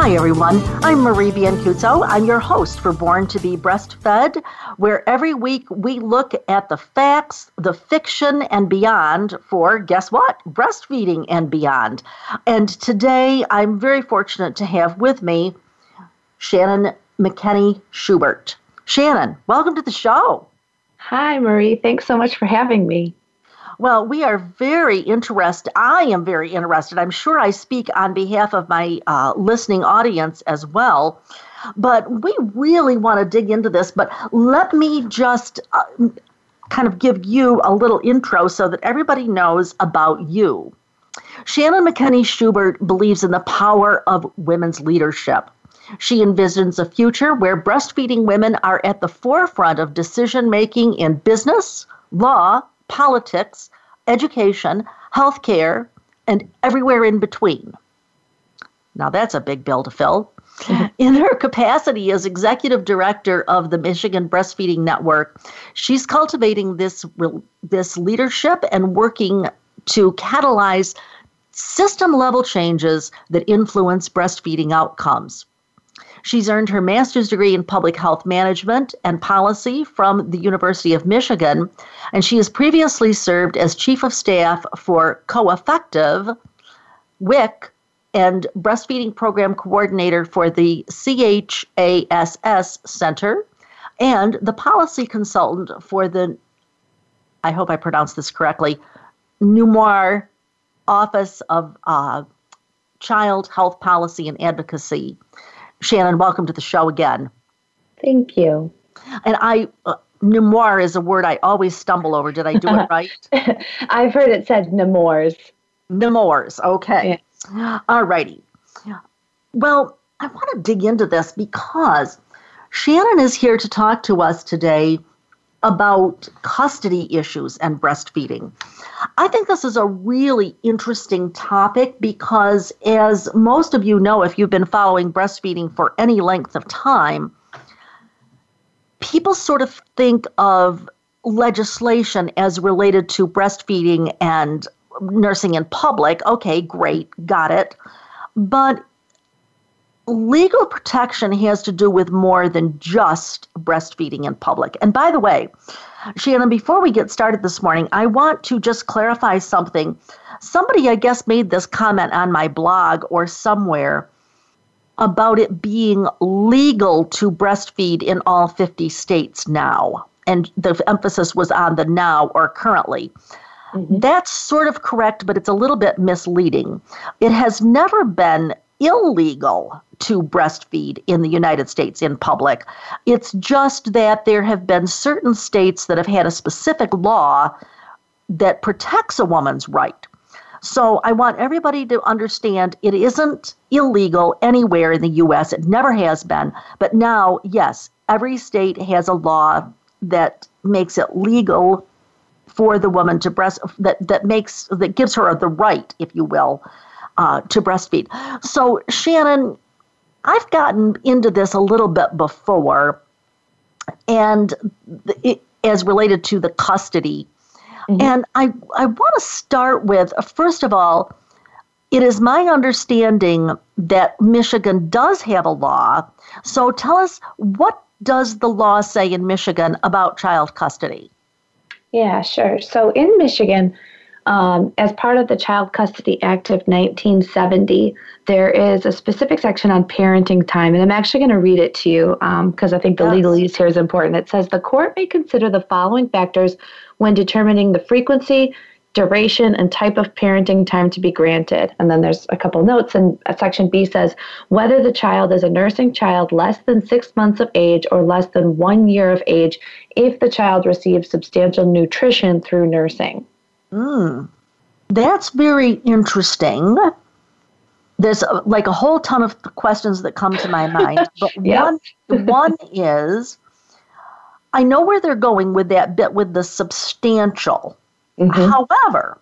Hi, everyone. I'm Marie Biancuzzo. I'm your host for Born to be Breastfed, where every week we look at the facts, the fiction, and beyond for, guess what? Breastfeeding and beyond. And today I'm very fortunate to have with me Shannon McKenney Schubert. Shannon, welcome to the show. Hi, Marie. Thanks so much for having me. Well, we are very interested. I am very interested. I'm sure I speak on behalf of my uh, listening audience as well. But we really want to dig into this. But let me just uh, kind of give you a little intro so that everybody knows about you. Shannon McKenney Schubert believes in the power of women's leadership. She envisions a future where breastfeeding women are at the forefront of decision making in business, law, politics, education, healthcare, and everywhere in between. Now, that's a big bill to fill. In her capacity as executive director of the Michigan Breastfeeding Network, she's cultivating this, this leadership and working to catalyze system level changes that influence breastfeeding outcomes. She's earned her master's degree in public health management and policy from the University of Michigan, and she has previously served as chief of staff for COEffective, WIC, and breastfeeding program coordinator for the CHASS Center, and the policy consultant for the, I hope I pronounced this correctly, Nemours Office of uh, Child Health Policy and Advocacy. Shannon, welcome to the show again. Thank you. And I, uh, Nemours is a word I always stumble over. Did I do it right? I've heard it said Nemours. Nemours, okay. Yeah. All righty. Well, I want to dig into this because Shannon is here to talk to us today about custody issues and breastfeeding. I think this is a really interesting topic because, as most of you know, if you've been following breastfeeding for any length of time, people sort of think of legislation as related to breastfeeding and nursing in public. Okay, great, got it. But legal protection has to do with more than just breastfeeding in public. And by the way, Shannon, before we get started this morning, I want to just clarify something. Somebody, I guess, made this comment on my blog or somewhere about it being legal to breastfeed in all 50 states now. And the emphasis was on the now or currently. Mm-hmm. That's sort of correct, but it's a little bit misleading. It has never been illegal to breastfeed in the United States in public. It's just that there have been certain states that have had a specific law that protects a woman's right. So I want everybody to understand it isn't illegal anywhere in the US. It never has been. But now, yes, every state has a law that makes it legal for the woman to breast that that makes that gives her the right, if you will, uh, to breastfeed. So, Shannon, I've gotten into this a little bit before, and it, as related to the custody. Mm-hmm. And I, I want to start with first of all, it is my understanding that Michigan does have a law. So tell us what does the law say in Michigan about child custody? Yeah, sure. So in Michigan, um, as part of the Child Custody Act of 1970, there is a specific section on parenting time, and I'm actually going to read it to you because um, I think the yes. legalese here is important. It says the court may consider the following factors when determining the frequency, duration, and type of parenting time to be granted. And then there's a couple notes, and section B says whether the child is a nursing child less than six months of age or less than one year of age if the child receives substantial nutrition through nursing. Mm, that's very interesting. There's uh, like a whole ton of questions that come to my mind, but one one is I know where they're going with that bit with the substantial. Mm-hmm. However,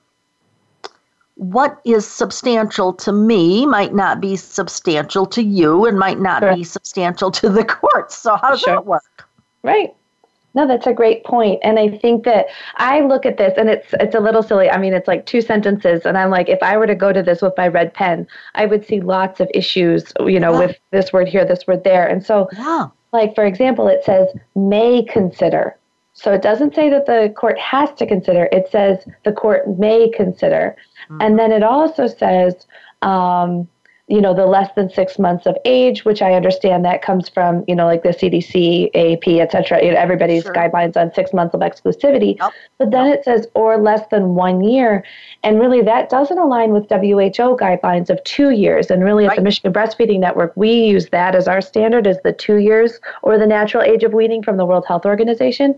what is substantial to me might not be substantial to you and might not sure. be substantial to the courts. So how does sure. that work? Right. No, that's a great point. And I think that I look at this and it's it's a little silly. I mean, it's like two sentences and I'm like if I were to go to this with my red pen, I would see lots of issues, you know, with this word here, this word there. And so like for example, it says may consider. So it doesn't say that the court has to consider. It says the court may consider. Mm-hmm. And then it also says um, you know, the less than six months of age, which I understand that comes from, you know, like the CDC, AAP, et cetera, you know, everybody's sure. guidelines on six months of exclusivity. Yep. But then yep. it says, or less than one year. And really, that doesn't align with WHO guidelines of two years. And really, right. at the Michigan Breastfeeding Network, we use that as our standard as the two years or the natural age of weaning from the World Health Organization.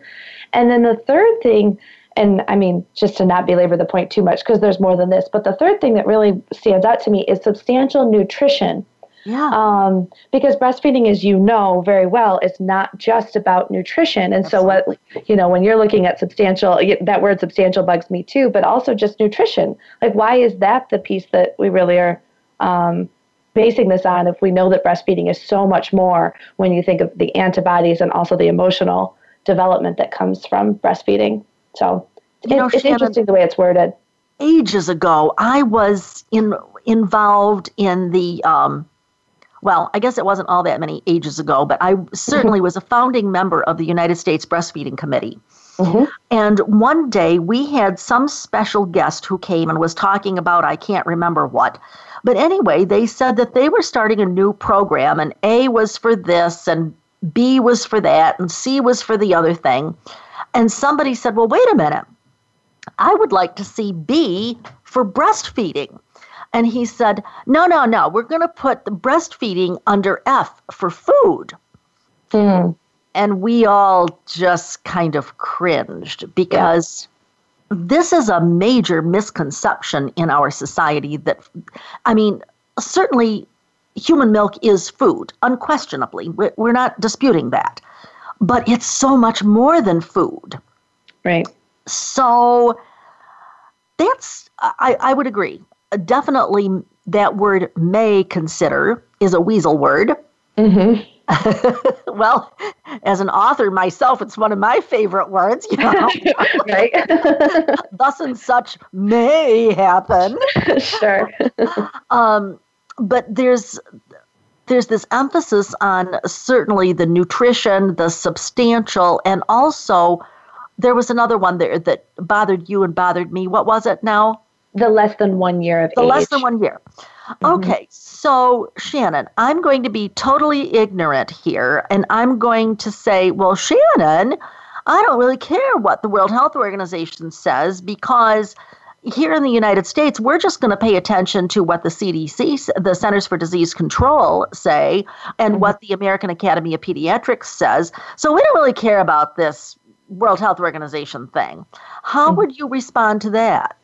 And then the third thing and I mean, just to not belabor the point too much, because there's more than this. But the third thing that really stands out to me is substantial nutrition. Yeah. Um, because breastfeeding, as you know very well, is not just about nutrition. And Absolutely. so, what you know, when you're looking at substantial, that word substantial bugs me too, but also just nutrition. Like, why is that the piece that we really are um, basing this on? If we know that breastfeeding is so much more when you think of the antibodies and also the emotional development that comes from breastfeeding. So you know, it's Shannon, interesting the way it's worded. Ages ago, I was in involved in the. Um, well, I guess it wasn't all that many ages ago, but I certainly was a founding member of the United States Breastfeeding Committee. Mm-hmm. And one day we had some special guest who came and was talking about, I can't remember what. But anyway, they said that they were starting a new program, and A was for this, and B was for that, and C was for the other thing. And somebody said, Well, wait a minute. I would like to see B for breastfeeding. And he said, No, no, no. We're going to put the breastfeeding under F for food. Mm. And we all just kind of cringed because yeah. this is a major misconception in our society that, I mean, certainly human milk is food, unquestionably. We're not disputing that but it's so much more than food. Right. So that's, I, I would agree. Definitely that word may consider is a weasel word. Mm-hmm. well, as an author myself, it's one of my favorite words. You know, right? Thus and such may happen. sure. um, but there's there's this emphasis on certainly the nutrition, the substantial, and also there was another one there that bothered you and bothered me. What was it now? The less than one year of the age. less than one year. Mm-hmm. Okay, so Shannon, I'm going to be totally ignorant here, and I'm going to say, well, Shannon, I don't really care what the World Health Organization says because here in the United States, we're just going to pay attention to what the CDC, the Centers for Disease Control, say, and mm-hmm. what the American Academy of Pediatrics says. So we don't really care about this World Health Organization thing. How mm-hmm. would you respond to that?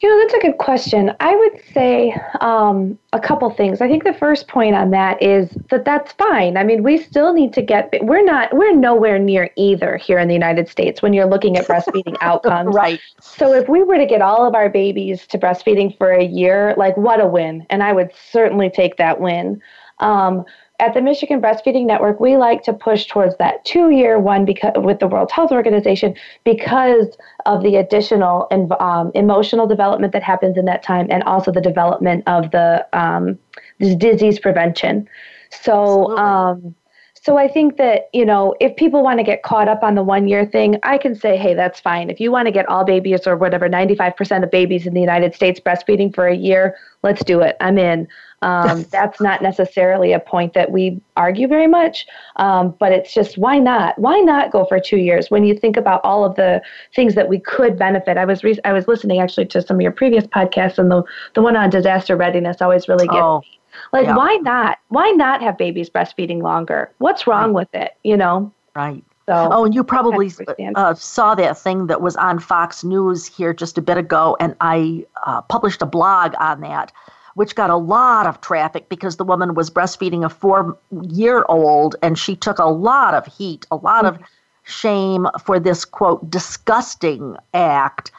You know, that's a good question. I would say um, a couple things. I think the first point on that is that that's fine. I mean, we still need to get, we're not, we're nowhere near either here in the United States when you're looking at breastfeeding outcomes. Right. So if we were to get all of our babies to breastfeeding for a year, like what a win. And I would certainly take that win. Um, at the Michigan Breastfeeding Network, we like to push towards that two year one because, with the World Health Organization because of the additional um, emotional development that happens in that time and also the development of the um, disease prevention. So, um, so I think that, you know, if people want to get caught up on the one year thing, I can say, hey, that's fine. If you want to get all babies or whatever, 95% of babies in the United States breastfeeding for a year, let's do it. I'm in. Um, that's not necessarily a point that we argue very much, um, but it's just why not? Why not go for two years when you think about all of the things that we could benefit? I was re- I was listening actually to some of your previous podcasts, and the the one on disaster readiness always really gets oh, me. Like, yeah. why not? Why not have babies breastfeeding longer? What's wrong right. with it? You know? Right. So, oh, and you probably uh, saw that thing that was on Fox News here just a bit ago, and I uh, published a blog on that which got a lot of traffic because the woman was breastfeeding a four year old and she took a lot of heat, a lot mm-hmm. of shame for this quote disgusting act.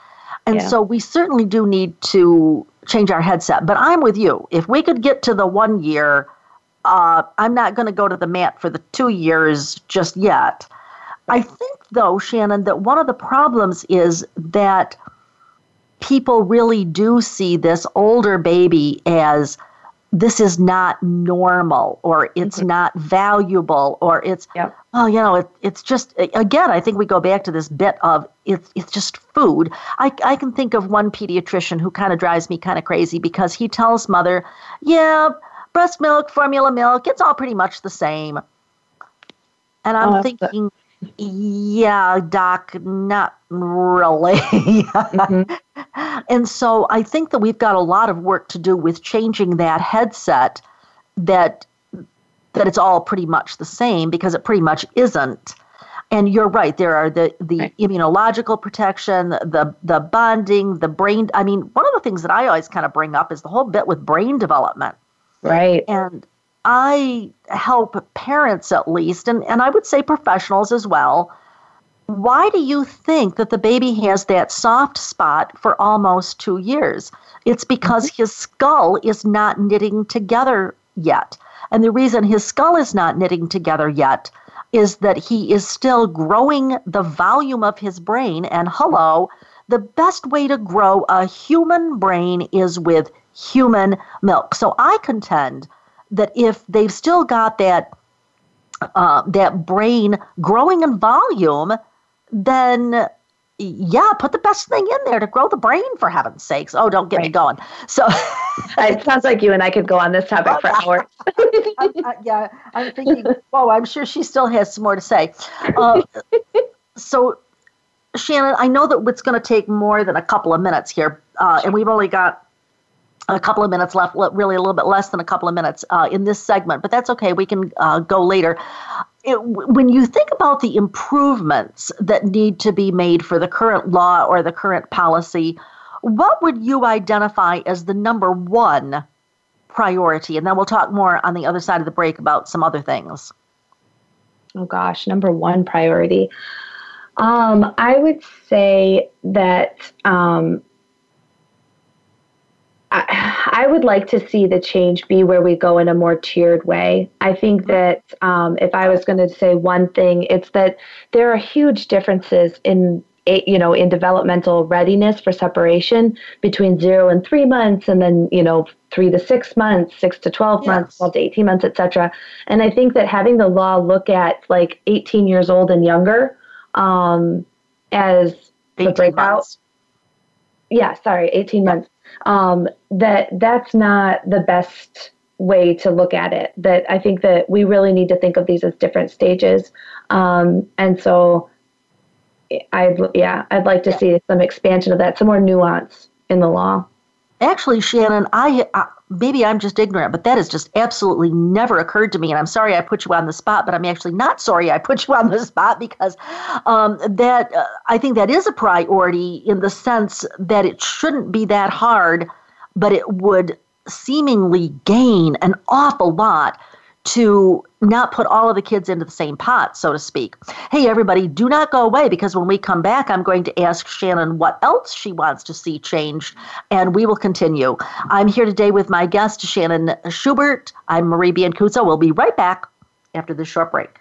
And yeah. so we certainly do need to change our headset. But I'm with you. If we could get to the one year, uh, I'm not going to go to the mat for the two years just yet. I think, though, Shannon, that one of the problems is that people really do see this older baby as this is not normal or it's mm-hmm. not valuable or it's yep. oh you know it, it's just again i think we go back to this bit of it's it's just food i, I can think of one pediatrician who kind of drives me kind of crazy because he tells mother yeah breast milk formula milk it's all pretty much the same and i'm oh, thinking yeah, doc, not really. mm-hmm. And so I think that we've got a lot of work to do with changing that headset that that it's all pretty much the same because it pretty much isn't. And you're right, there are the the right. immunological protection, the the bonding, the brain I mean, one of the things that I always kind of bring up is the whole bit with brain development. Right. And I help parents at least, and, and I would say professionals as well. Why do you think that the baby has that soft spot for almost two years? It's because mm-hmm. his skull is not knitting together yet. And the reason his skull is not knitting together yet is that he is still growing the volume of his brain. And hello, the best way to grow a human brain is with human milk. So I contend that if they've still got that uh, that brain growing in volume, then yeah, put the best thing in there to grow the brain for heaven's sakes. Oh, don't get right. me going. So it sounds like you and I could go on this topic for hours. I, I, yeah, I'm thinking. Oh, I'm sure she still has some more to say. Uh, so, Shannon, I know that it's going to take more than a couple of minutes here, uh, and we've only got a couple of minutes left, really a little bit less than a couple of minutes uh, in this segment, but that's okay. We can uh, go later. It, when you think about the improvements that need to be made for the current law or the current policy, what would you identify as the number one priority? And then we'll talk more on the other side of the break about some other things. Oh gosh, number one priority. Um, I would say that um, I, would like to see the change be where we go in a more tiered way. I think that um, if I was going to say one thing, it's that there are huge differences in you know in developmental readiness for separation between zero and three months and then you know three to six months six to 12 yes. months 12 to 18 months etc and i think that having the law look at like 18 years old and younger um, as the breakout months. yeah sorry 18 months um, that that's not the best way to look at it. That I think that we really need to think of these as different stages. Um, and so, I yeah, I'd like to see some expansion of that, some more nuance in the law. Actually, Shannon, I uh, maybe I'm just ignorant, but that has just absolutely never occurred to me. And I'm sorry I put you on the spot, but I'm actually not sorry I put you on the spot because um, that uh, I think that is a priority in the sense that it shouldn't be that hard, but it would seemingly gain an awful lot to not put all of the kids into the same pot, so to speak. Hey, everybody, do not go away because when we come back, I'm going to ask Shannon what else she wants to see changed, and we will continue. I'm here today with my guest, Shannon Schubert. I'm Marie Biancuzzo. We'll be right back after this short break.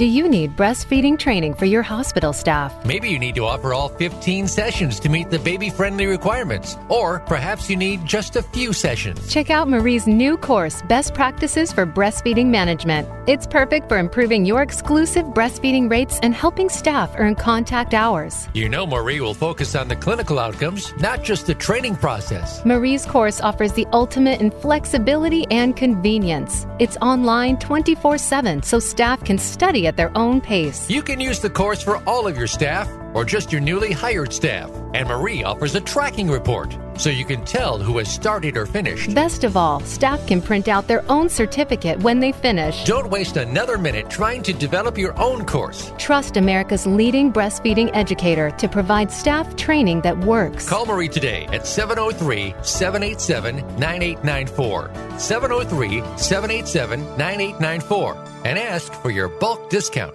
Do you need breastfeeding training for your hospital staff? Maybe you need to offer all 15 sessions to meet the baby friendly requirements. Or perhaps you need just a few sessions. Check out Marie's new course, Best Practices for Breastfeeding Management. It's perfect for improving your exclusive breastfeeding rates and helping staff earn contact hours. You know, Marie will focus on the clinical outcomes, not just the training process. Marie's course offers the ultimate in flexibility and convenience. It's online 24 7 so staff can study at their own pace. You can use the course for all of your staff or just your newly hired staff. And Marie offers a tracking report so you can tell who has started or finished. Best of all, staff can print out their own certificate when they finish. Don't waste another minute trying to develop your own course. Trust America's leading breastfeeding educator to provide staff training that works. Call Marie today at 703 787 9894. 703 787 9894 and ask for your bulk discount.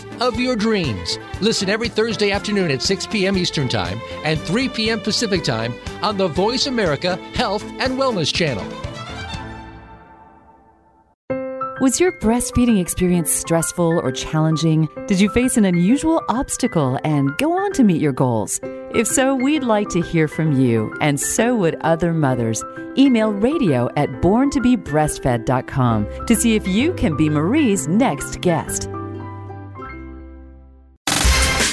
of your dreams. Listen every Thursday afternoon at 6 p.m. Eastern Time and 3 p.m. Pacific Time on the Voice America Health and Wellness Channel. Was your breastfeeding experience stressful or challenging? Did you face an unusual obstacle and go on to meet your goals? If so, we'd like to hear from you, and so would other mothers. Email radio at borntobebreastfed.com to see if you can be Marie's next guest.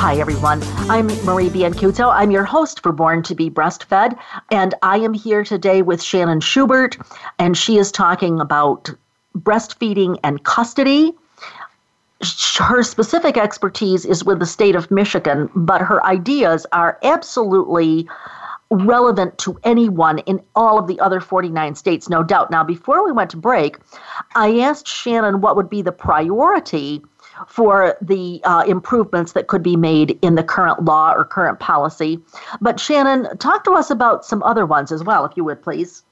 Hi, everyone. I'm Marie Biancuzzo. I'm your host for Born to be Breastfed, and I am here today with Shannon Schubert, and she is talking about breastfeeding and custody. Her specific expertise is with the state of Michigan, but her ideas are absolutely relevant to anyone in all of the other 49 states, no doubt. Now, before we went to break, I asked Shannon what would be the priority for the uh, improvements that could be made in the current law or current policy. But Shannon, talk to us about some other ones as well, if you would please.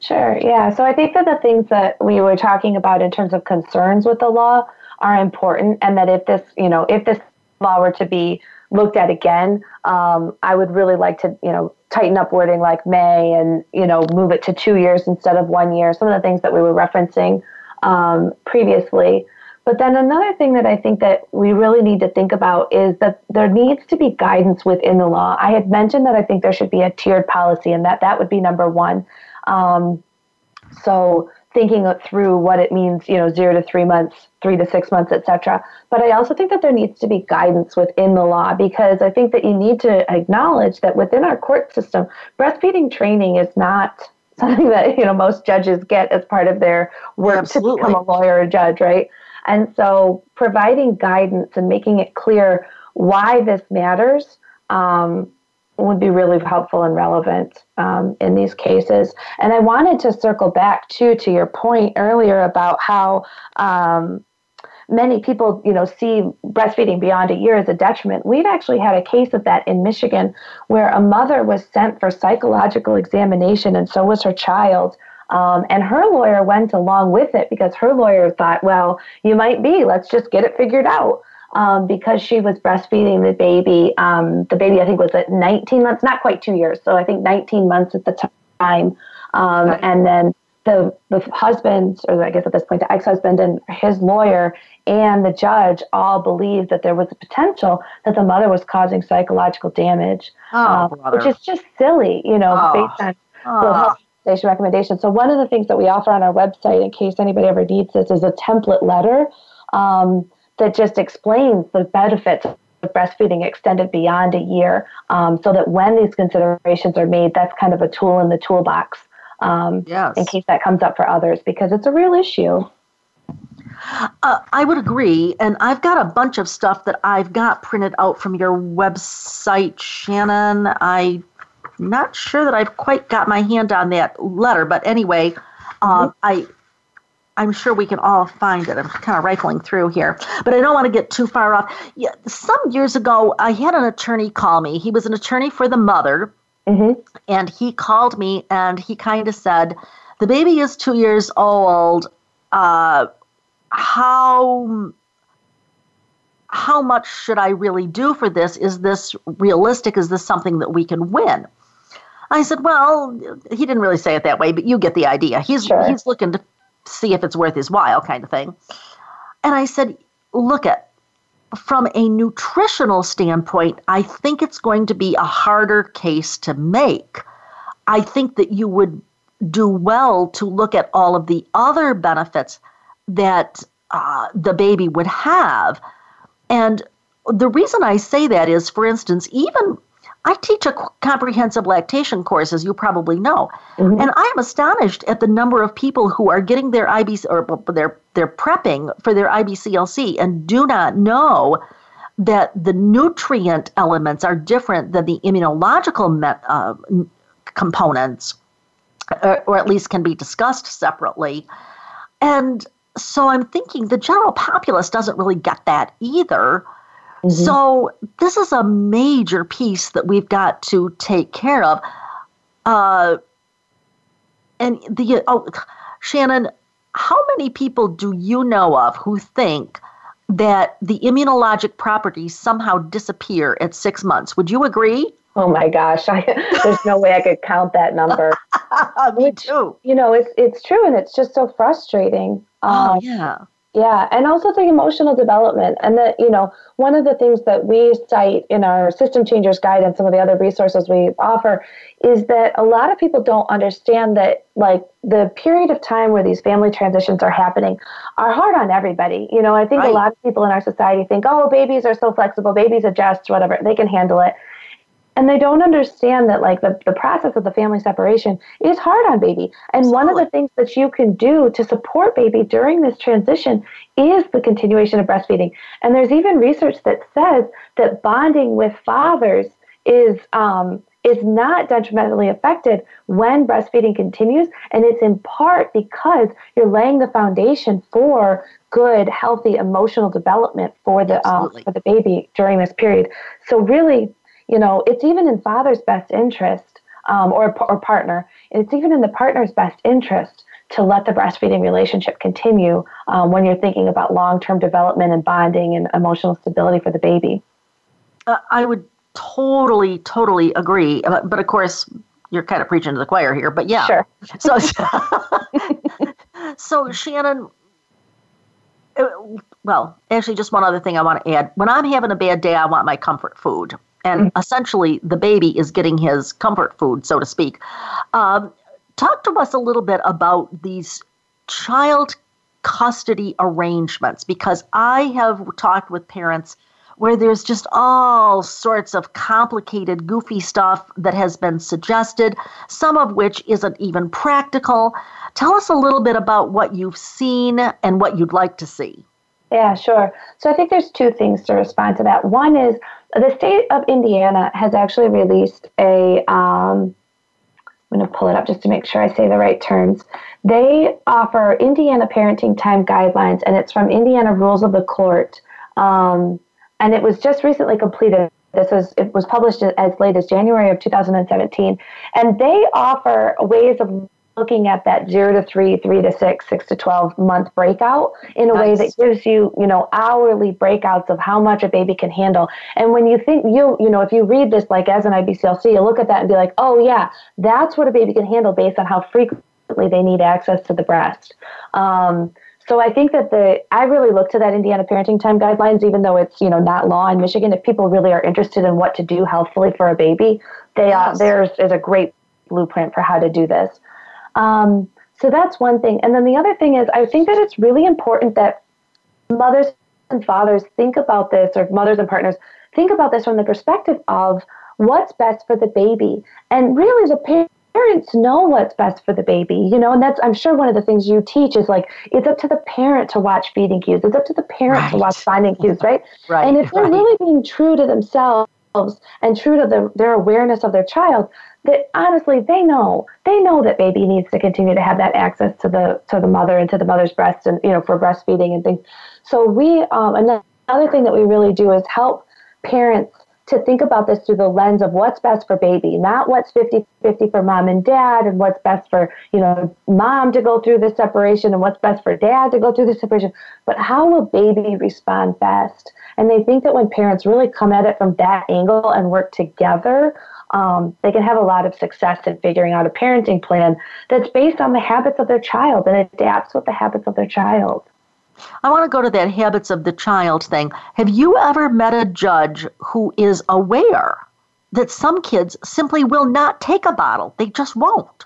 Sure, yeah. So I think that the things that we were talking about in terms of concerns with the law are important, and that if this, you know, if this law were to be looked at again, um, I would really like to, you know, tighten up wording like may and, you know, move it to two years instead of one year. Some of the things that we were referencing um, previously. But then another thing that I think that we really need to think about is that there needs to be guidance within the law. I had mentioned that I think there should be a tiered policy, and that that would be number one. Um, so thinking through what it means, you know, zero to three months, three to six months, etc. But I also think that there needs to be guidance within the law because I think that you need to acknowledge that within our court system, breastfeeding training is not something that you know most judges get as part of their work to become a lawyer or judge, right? And so providing guidance and making it clear why this matters um, would be really helpful and relevant um, in these cases. And I wanted to circle back too to your point earlier about how um, many people, you know, see breastfeeding beyond a year as a detriment. We've actually had a case of that in Michigan where a mother was sent for psychological examination, and so was her child. Um, and her lawyer went along with it because her lawyer thought, well, you might be, let's just get it figured out. Um, because she was breastfeeding the baby. Um, the baby, I think, was at 19 months, not quite two years. So I think 19 months at the time. Um, and then the, the husband, or I guess at this point, the ex husband and his lawyer and the judge all believed that there was a potential that the mother was causing psychological damage, Oh, uh, which is just silly, you know, Oh. based on Oh. World Health Organization recommendations. So one of the things that we offer on our website, in case anybody ever needs this, is a template letter um, that just explains the benefits of breastfeeding extended beyond a year um, so that when these considerations are made, that's kind of a tool in the toolbox um, yes. in case that comes up for others because it's a real issue. Uh, I would agree. And I've got a bunch of stuff that I've got printed out from your website, Shannon. I'm not sure that I've quite got my hand on that letter, but anyway, um, mm-hmm. I I'm sure we can all find it. I'm kind of rifling through here, but I don't want to get too far off. Yeah, some years ago, I had an attorney call me. He was an attorney for the mother, mm-hmm. and he called me and he kind of said, "The baby is two years old. Uh, how how much should I really do for this? Is this realistic? Is this something that we can win?" I said, "Well, he didn't really say it that way, but you get the idea. He's sure. he's looking to see if it's worth his while, kind of thing." And I said, "Look at from a nutritional standpoint, I think it's going to be a harder case to make. I think that you would do well to look at all of the other benefits that uh, the baby would have. And the reason I say that is, for instance, even I teach a comprehensive lactation course, as you probably know, mm-hmm. and I am astonished at the number of people who are getting their IBC or they're they're prepping for their IBCLC and do not know that the nutrient elements are different than the immunological met, uh, components, or, or at least can be discussed separately. And so I'm thinking the general populace doesn't really get that either. Mm-hmm. So this is a major piece that we've got to take care of. Uh, and the oh, Shannon, how many people do you know of who think that the immunologic properties somehow disappear at six months? Would you agree? Oh my gosh, I, there's no way I could count that number. Me Which, too. You know, it's it's true, and it's just so frustrating. Oh um, yeah. Yeah, and also the emotional development. And that, you know, one of the things that we cite in our system changers guide and some of the other resources we offer is that a lot of people don't understand that, like, the period of time where these family transitions are happening are hard on everybody. You know, I think right. a lot of people in our society think, oh, babies are so flexible, babies adjust, whatever, they can handle it and they don't understand that like the, the process of the family separation is hard on baby. And Absolutely. one of the things that you can do to support baby during this transition is the continuation of breastfeeding. And there's even research that says that bonding with fathers is um, is not detrimentally affected when breastfeeding continues. And it's in part because you're laying the foundation for good healthy emotional development for the um, for the baby during this period. So really you know, it's even in father's best interest um, or, or partner, it's even in the partner's best interest to let the breastfeeding relationship continue um, when you're thinking about long term development and bonding and emotional stability for the baby. Uh, I would totally, totally agree. But, but, of course, you're kind of preaching to the choir here. But yeah. Sure. So, so Shannon, uh, well, actually, just one other thing I want to add. When I'm having a bad day, I want my comfort food and essentially the baby is getting his comfort food, so to speak. Um, talk to us a little bit about these child custody arrangements because I have talked with parents where there's just all sorts of complicated, goofy stuff that has been suggested, some of which isn't even practical. Tell us a little bit about what you've seen and what you'd like to see. Yeah, sure. So I think there's two things to respond to that. One is the state of Indiana has actually released a. Um, I'm going to pull it up just to make sure I say the right terms. They offer Indiana parenting time guidelines, and it's from Indiana Rules of the Court. Um, and it was just recently completed. This was it was published as late as January of 2017, and they offer ways of looking at that zero to three, three to six, six to 12 month breakout in a nice. way that gives you, you know, hourly breakouts of how much a baby can handle. And when you think you, you know, if you read this like as an IBCLC, you look at that and be like, oh yeah, that's what a baby can handle based on how frequently they need access to the breast. Um, so I think that the I really look to that Indiana parenting time guidelines, even though it's you know not law in Michigan. If people really are interested in what to do healthfully for a baby, they yes. uh, there's is a great blueprint for how to do this. Um, so that's one thing. And then the other thing is, I think that it's really important that mothers and fathers think about this, or mothers and partners think about this from the perspective of what's best for the baby. And really, the parents know what's best for the baby, you know, and that's, I'm sure one of the things you teach is like, it's up to the parent to watch feeding cues. It's up to the parent right. to watch finding cues, right? right. And if they're right. really being true to themselves and true to the, their awareness of their child, that honestly they know they know that baby needs to continue to have that access to the to the mother and to the mother's breast and you know for breastfeeding and things so we um, another thing that we really do is help parents to think about this through the lens of what's best for baby, not what's 50-50 for mom and dad and what's best for, you know, mom to go through the separation and what's best for dad to go through the separation, but how will baby respond best? And they think that when parents really come at it from that angle and work together, um, they can have a lot of success in figuring out a parenting plan that's based on the habits of their child and adapts with the habits of their child. I want to go to that habits of the child thing. Have you ever met a judge who is aware that some kids simply will not take a bottle? They just won't.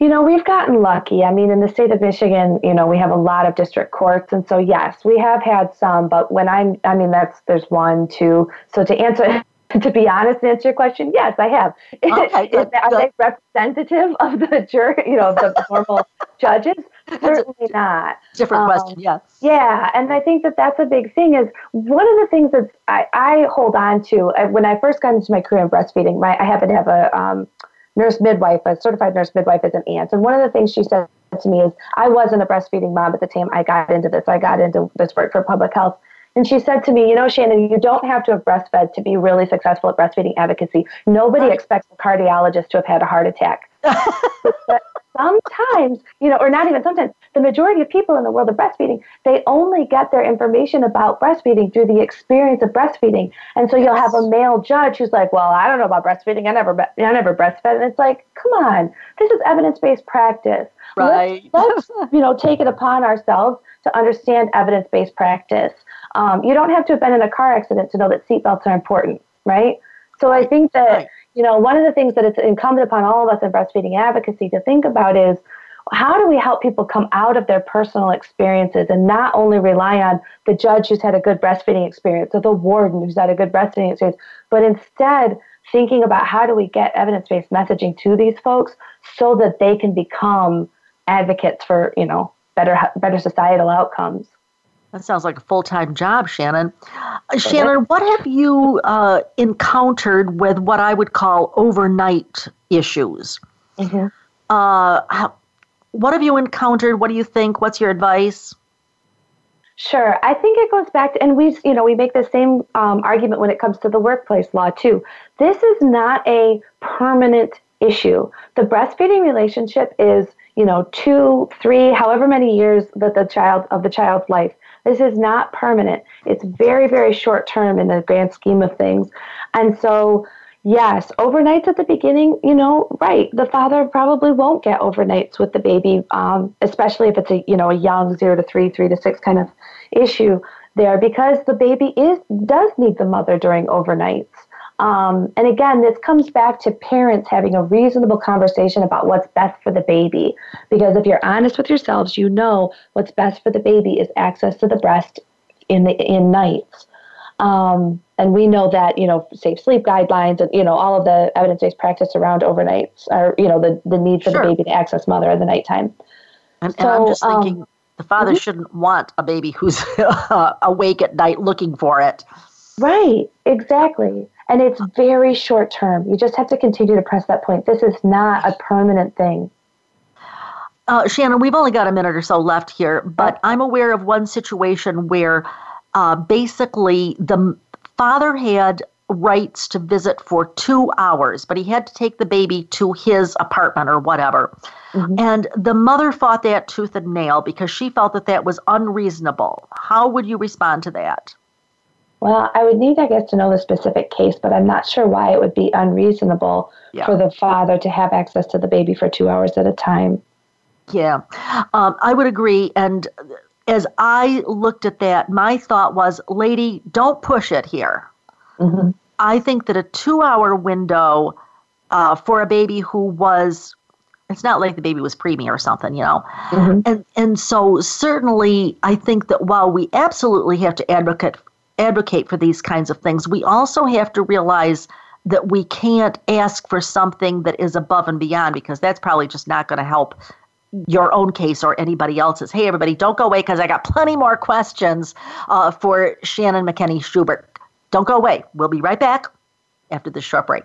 You know, we've gotten lucky. I mean, in the state of Michigan, you know, we have a lot of district courts. And so, yes, we have had some, but when I'm, I mean, that's, there's one, two. So to answer, to be honest, and answer your question, yes, I have. Okay, good, Are good. they representative of the jury, you know, the normal judges? Certainly not. Different Um, question, yes. Yeah, and I think that that's a big thing. Is one of the things that I, I hold on to uh, when I first got into my career in breastfeeding. My I happen to have a um, nurse midwife, a certified nurse midwife as an aunt, and one of the things she said to me is, I wasn't a breastfeeding mom at the time I got into this. I got into this work for public health. And she said to me, You know, Shannon, you don't have to have breastfed to be really successful at breastfeeding advocacy. Nobody expects a cardiologist to have had a heart attack. but sometimes, you know, or not even sometimes, the majority of people in the world of breastfeeding, they only get their information about breastfeeding through the experience of breastfeeding. And so you'll have a male judge who's like, Well, I don't know about breastfeeding. I never, I never breastfed. And it's like, Come on, this is evidence based practice. Right. Let's, let's, you know, take it upon ourselves to understand evidence based practice. Um, you don't have to have been in a car accident to know that seatbelts are important, right? So I think that, Right. you know, one of the things that it's incumbent upon all of us in breastfeeding advocacy to think about is how do we help people come out of their personal experiences and not only rely on the judge who's had a good breastfeeding experience or the warden who's had a good breastfeeding experience, but instead thinking about how do we get evidence based messaging to these folks so that they can become advocates for, you know, better better societal outcomes. That sounds like a full time job, Shannon. Uh, Shannon, what have you uh, encountered with what I would call overnight issues? Mm-hmm. Uh, how, what have you encountered? What do you think? What's your advice? Sure. I think it goes back to, and we, you know, we make the same um, argument when it comes to the workplace law too. This is not a permanent issue. The breastfeeding relationship is, you know, two, three, however many years that the child of the child's life. This is not permanent. It's very, very short term in the grand scheme of things. And so, yes, overnights at the beginning, you know, right. The father probably won't get overnights with the baby, um, especially if it's a, you know, a young zero to three, three to six kind of issue there because the baby is does need the mother during overnights. Um, and again, this comes back to parents having a reasonable conversation about what's best for the baby. Because if you're honest with yourselves, you know what's best for the baby is access to the breast in the in nights. Um, and we know that you know safe sleep guidelines and you know all of the evidence-based practice around overnights are you know the the need for Sure. the baby to access mother in the nighttime. And, and I'm So, just um, thinking the father shouldn't want a baby who's awake at night looking for it. Right, exactly. And it's very short term. You just have to continue to press that point. This is not a permanent thing. Uh, Shannon, we've only got a minute or so left here, but I'm aware of one situation where uh, basically the father had rights to visit for two hours, but he had to take the baby to his apartment or whatever. And the mother fought that tooth and nail because she felt that that was unreasonable. How would you respond to that? Well, I would need, I guess, to know the specific case, but I'm not sure why it would be unreasonable Yeah. for the father to have access to the baby for two hours at a time. Yeah, um, I would agree. And as I looked at that, my thought was, lady, don't push it here. Mhm. I think that a two hour window uh, for a baby who was, it's not like the baby was preemie or something, you know. Mhm. And, and so, certainly, I think that while we absolutely have to advocate advocate for these kinds of things, we also have to realize that we can't ask for something that is above and beyond because that's probably just not going to help your own case or anybody else's. Hey, everybody, don't go away because I got plenty more questions uh, for Shannon McKenney Schubert. Don't go away. We'll be right back after this short break.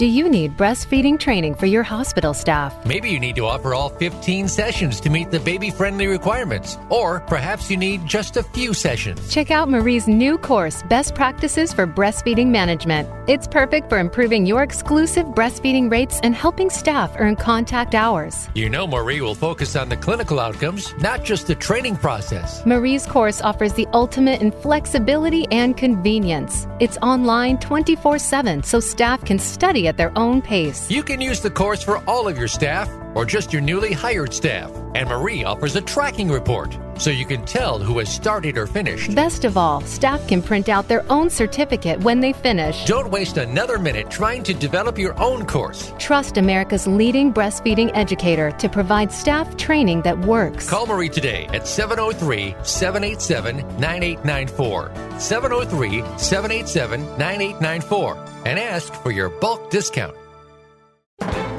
Do you need breastfeeding training for your hospital staff? Maybe you need to offer all 15 sessions to meet the baby friendly requirements, or perhaps you need just a few sessions. Check out Marie's new course, Best Practices for Breastfeeding Management. It's perfect for improving your exclusive breastfeeding rates and helping staff earn contact hours. You know, Marie will focus on the clinical outcomes, not just the training process. Marie's course offers the ultimate in flexibility and convenience. It's online 24 7, so staff can study at their own pace. You can use the course for all of your staff or just your newly hired staff. And Marie offers a tracking report so you can tell who has started or finished. Best of all, staff can print out their own certificate when they finish. Don't waste another minute trying to develop your own course. Trust America's leading breastfeeding educator to provide staff training that works. Call Marie today at 703 787 9894. 703 787 9894 and ask for your bulk discount.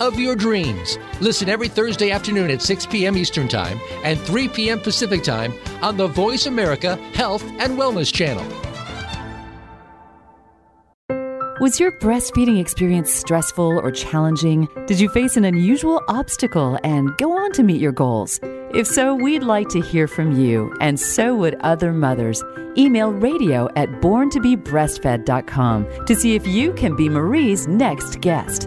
of your dreams. Listen every Thursday afternoon at 6 p.m. Eastern Time and 3 p.m. Pacific Time on the Voice America Health and Wellness Channel. Was your breastfeeding experience stressful or challenging? Did you face an unusual obstacle and go on to meet your goals? If so, we'd like to hear from you, and so would other mothers. Email radio at borntobebreastfed.com to see if you can be Marie's next guest.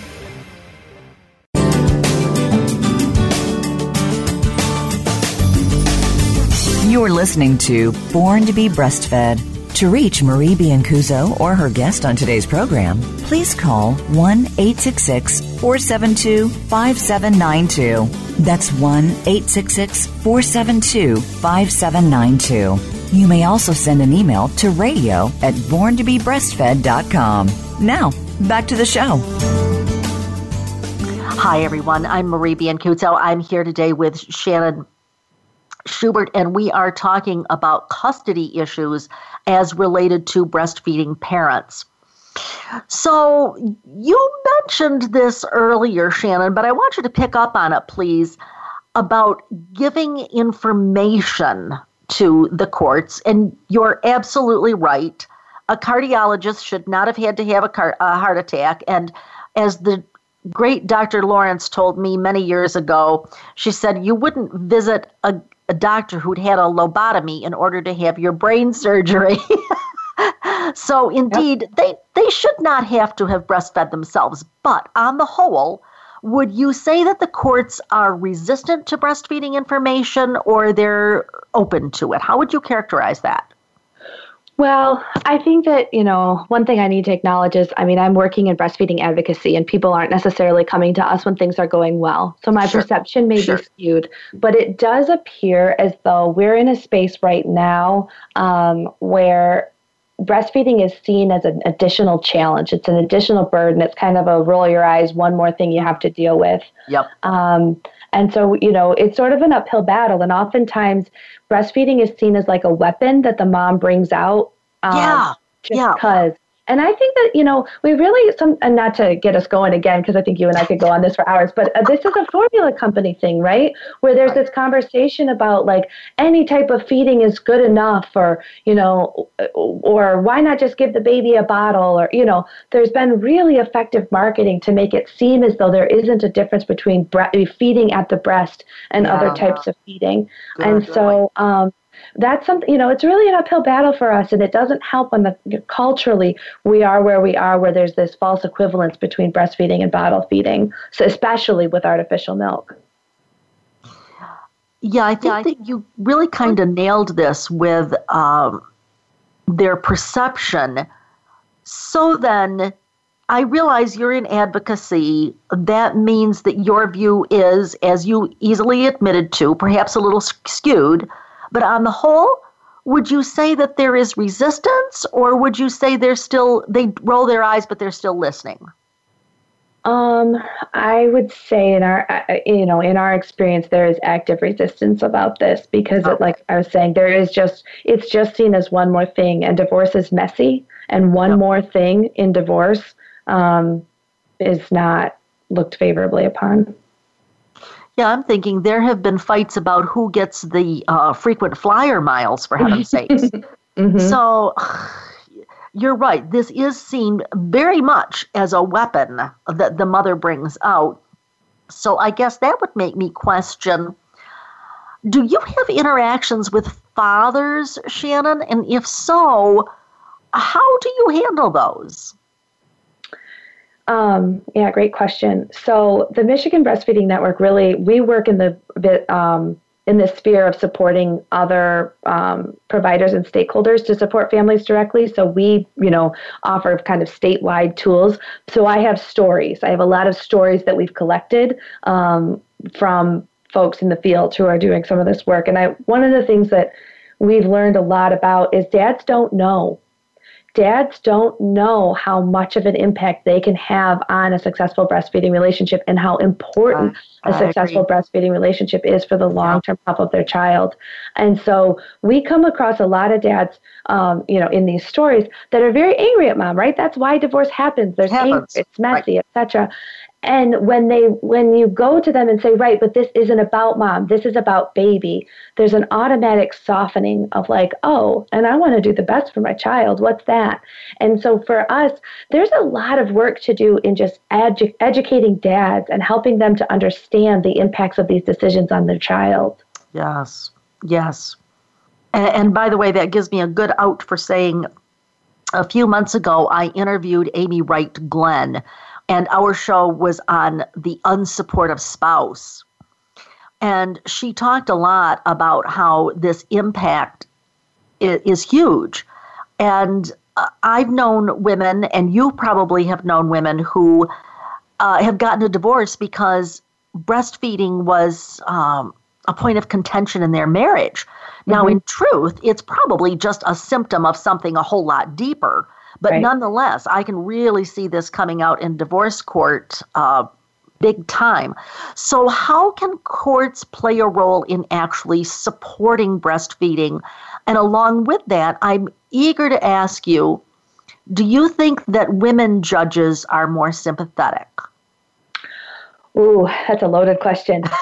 You're listening to Born to be Breastfed. To reach Marie Biancuzzo or her guest on today's program, please call 1 866 472 5792. That's 1 866 472 5792. You may also send an email to radio at borntobebreastfed.com. Now, back to the show. Hi, everyone. I'm Marie Biancuzzo. I'm here today with Shannon Schubert, and we are talking about custody issues as related to breastfeeding parents. So, you mentioned this earlier, Shannon, but I want you to pick up on it, please, about giving information to the courts. And you're absolutely right. A cardiologist should not have had to have a, car- a heart attack. And as the great Dr. Lawrence told me many years ago, she said, You wouldn't visit a a doctor who'd had a lobotomy in order to have your brain surgery. so indeed, yep. they they should not have to have breastfed themselves. But on the whole, would you say that the courts are resistant to breastfeeding information or they're open to it? How would you characterize that? Well, I think that, you know, one thing I need to acknowledge is I mean, I'm working in breastfeeding advocacy and people aren't necessarily coming to us when things are going well. So my sure. perception may sure. be skewed, but it does appear as though we're in a space right now um, where breastfeeding is seen as an additional challenge. It's an additional burden. It's kind of a roll your eyes, one more thing you have to deal with. Yep. Um, and so, you know, it's sort of an uphill battle. And oftentimes, breastfeeding is seen as like a weapon that the mom brings out Um, yeah. Just yeah. And I think that, you know, we really, some, and not to get us going again, because I think you and I could go on this for hours, but uh, this is a formula company thing, right? Where there's this conversation about like any type of feeding is good enough, or, you know, or why not just give the baby a bottle, or, you know, there's been really effective marketing to make it seem as though there isn't a difference between bre- feeding at the breast and yeah. other types of feeding. Good, and so, um, that's something you know it's really an uphill battle for us and it doesn't help when the culturally we are where we are where there's this false equivalence between breastfeeding and bottle feeding so especially with artificial milk yeah i think that you really kind of nailed this with um, their perception so then I realize you're in advocacy. That means that your view is, as you easily admitted to, perhaps a little skewed, but on the whole, would you say that there is resistance, or would you say they're still they roll their eyes, but they're still listening? Um, I would say in our, uh, you know, in our experience, there is active resistance about this because, okay. it, like I was saying, there is just it's just seen as one more thing, and divorce is messy, and one yep. more thing in divorce um, is not looked favorably upon. Yeah, I'm thinking there have been fights about who gets the uh, frequent flyer miles, for heaven's sakes. mm-hmm. So you're right. This is seen very much as a weapon that the mother brings out. So I guess that would make me question do you have interactions with fathers, Shannon? And if so, how do you handle those? Um, yeah, great question. So the Michigan Breastfeeding Network really we work in the bit um, in the sphere of supporting other um, providers and stakeholders to support families directly. So we, you know, offer kind of statewide tools. So I have stories. I have a lot of stories that we've collected um, from folks in the field who are doing some of this work. And I one of the things that we've learned a lot about is dads don't know dads don't know how much of an impact they can have on a successful breastfeeding relationship and how important uh, a successful breastfeeding relationship is for the long term health of their child. And so we come across a lot of dads, um, you know, in these stories that are very angry at mom, right? That's why divorce happens. There's anger, it's messy, right. etc. And when they when you go to them and say, right, but this isn't about mom, this is about baby, there's an automatic softening of like, oh, and I want to do the best for my child. What's that? And so for us, there's a lot of work to do in just edu- educating dads and helping them to understand the impacts of these decisions on their child. Yes, yes. And, and by the way, that gives me a good out for saying a few months ago, I interviewed Amy Wright Glenn and our show was on the unsupportive spouse. And she talked a lot about how this impact is, huge. And uh, I've known women, and you probably have known women who uh, have gotten a divorce because breastfeeding was um, a point of contention in their marriage. Now, mm-hmm. in truth, it's probably just a symptom of something a whole lot deeper. But right. nonetheless, I can really see this coming out in divorce court uh, big time. So, how can courts play a role in actually supporting breastfeeding? And along with that, I'm eager to ask you do you think that women judges are more sympathetic? Ooh, that's a loaded question.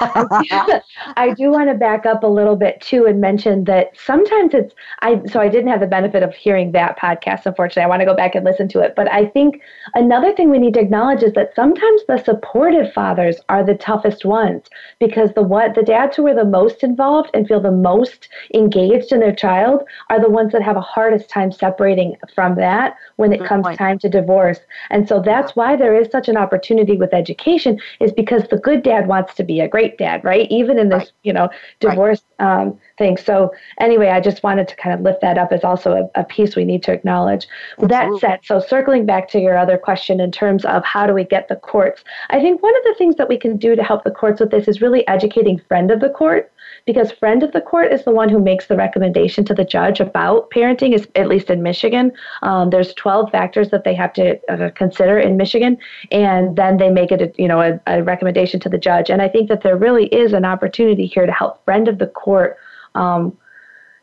I do want to back up a little bit too and mention that sometimes it's I so I didn't have the benefit of hearing that podcast unfortunately. I want to go back and listen to it, but I think another thing we need to acknowledge is that sometimes the supportive fathers are the toughest ones because the what the dads who are the most involved and feel the most engaged in their child are the ones that have a hardest time separating from that when it Good comes point. time to divorce. And so that's why there is such an opportunity with education is because the good dad wants to be a great dad, right? Even in this, right. you know, divorce right. um, thing. So anyway, I just wanted to kind of lift that up as also a, a piece we need to acknowledge. That said, so circling back to your other question in terms of how do we get the courts, I think one of the things that we can do to help the courts with this is really educating friend of the court because friend of the court is the one who makes the recommendation to the judge about parenting is at least in michigan. Um, there's 12 factors that they have to uh, consider in michigan and then they make it a, you know a, a, recommendation to the judge. And i think that there really is an opportunity here to help friend of the court um,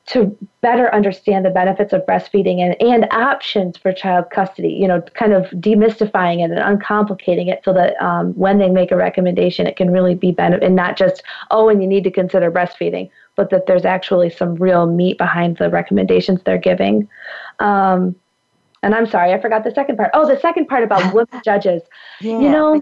to better understand the benefits of breastfeeding and, and options for child custody, you know, kind of demystifying it and uncomplicating it so that um, when they make a recommendation, it can really be benefit and not just, oh, and you need to consider breastfeeding, but that there's actually some real meat behind the recommendations they're giving. Um, and I'm sorry, I forgot the second part. Oh, the second part about women judges. Yeah, you know,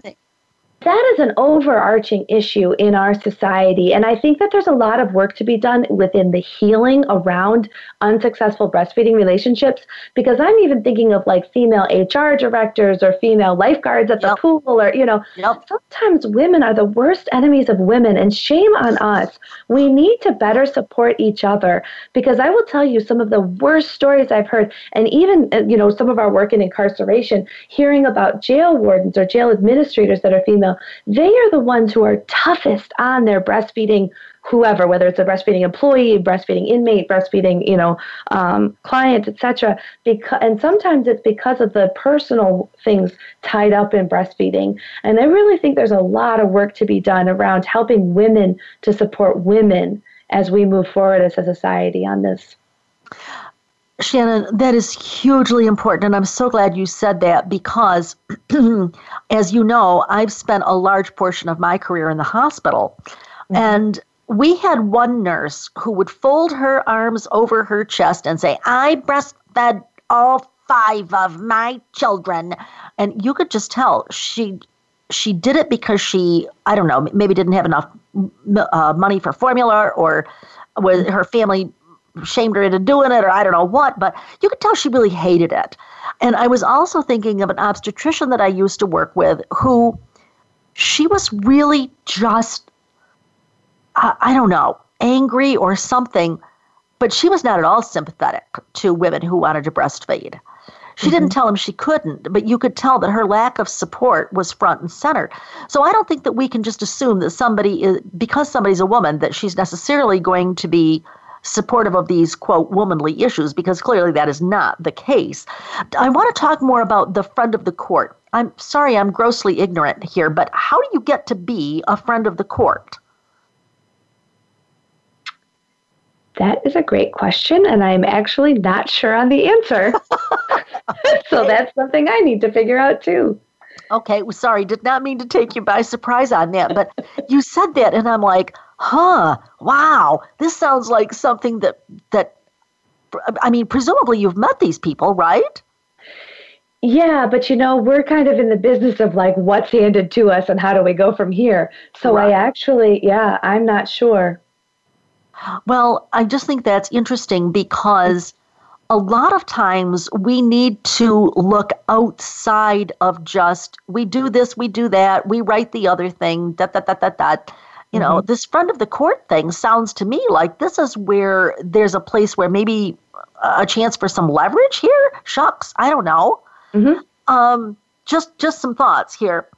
that is an overarching issue in our society. And I think that there's a lot of work to be done within the healing around unsuccessful breastfeeding relationships because I'm even thinking of like female HR directors or female lifeguards at the yep. pool or, you know, yep. sometimes women are the worst enemies of women and shame on us. We need to better support each other because I will tell you some of the worst stories I've heard and even, uh, you know, some of our work in incarceration, hearing about jail wardens or jail administrators that are female they are the ones who are toughest on their breastfeeding whoever, whether it's a breastfeeding employee, breastfeeding inmate, breastfeeding, you know, um, client, etc. Because and sometimes it's because of the personal things tied up in breastfeeding. And I really think there's a lot of work to be done around helping women to support women as we move forward as a society on this. Shannon, that is hugely important. And I'm so glad you said that because, as you know, I've spent a large portion of my career in the hospital. Mm-hmm. And we had one nurse who would fold her arms over her chest and say, I breastfed all five of my children. And you could just tell she she did it because she i don't know maybe didn't have enough uh, money for formula or was her family shamed her into doing it or I don't know what, but you could tell she really hated it. And I was also thinking of an obstetrician that I used to work with who she was really just, uh, I don't know, angry or something, but she was not at all sympathetic to women who wanted to breastfeed. She mm-hmm. didn't tell him she couldn't, but you could tell that her lack of support was front and center. So I don't think that we can just assume that somebody is, because somebody's a woman, that she's necessarily going to be supportive of these, quote, womanly issues, because clearly that is not the case. I want to talk more about the friend of the court. I'm sorry, I'm grossly ignorant here, but how do you get to be a friend of the court? That is a great question, and I'm actually not sure on the answer. so that's something I need to figure out too. Okay, well, sorry, did not mean to take you by surprise on that, but you said that, and I'm like, huh, wow, this sounds like something that, that, I mean, presumably you've met these people, right? Yeah, but you know, we're kind of in the business of like what's handed to us and how do we go from here. So right. I actually, yeah, I'm not sure. Well, I just think that's interesting because a lot of times we need to look outside of just we do this, we do that, we write the other thing, that that that that that you know, mm-hmm. this friend of the court thing sounds to me like this is where there's a place where maybe a chance for some leverage here. Shucks, I don't know. Mm-hmm. Um, just just some thoughts here.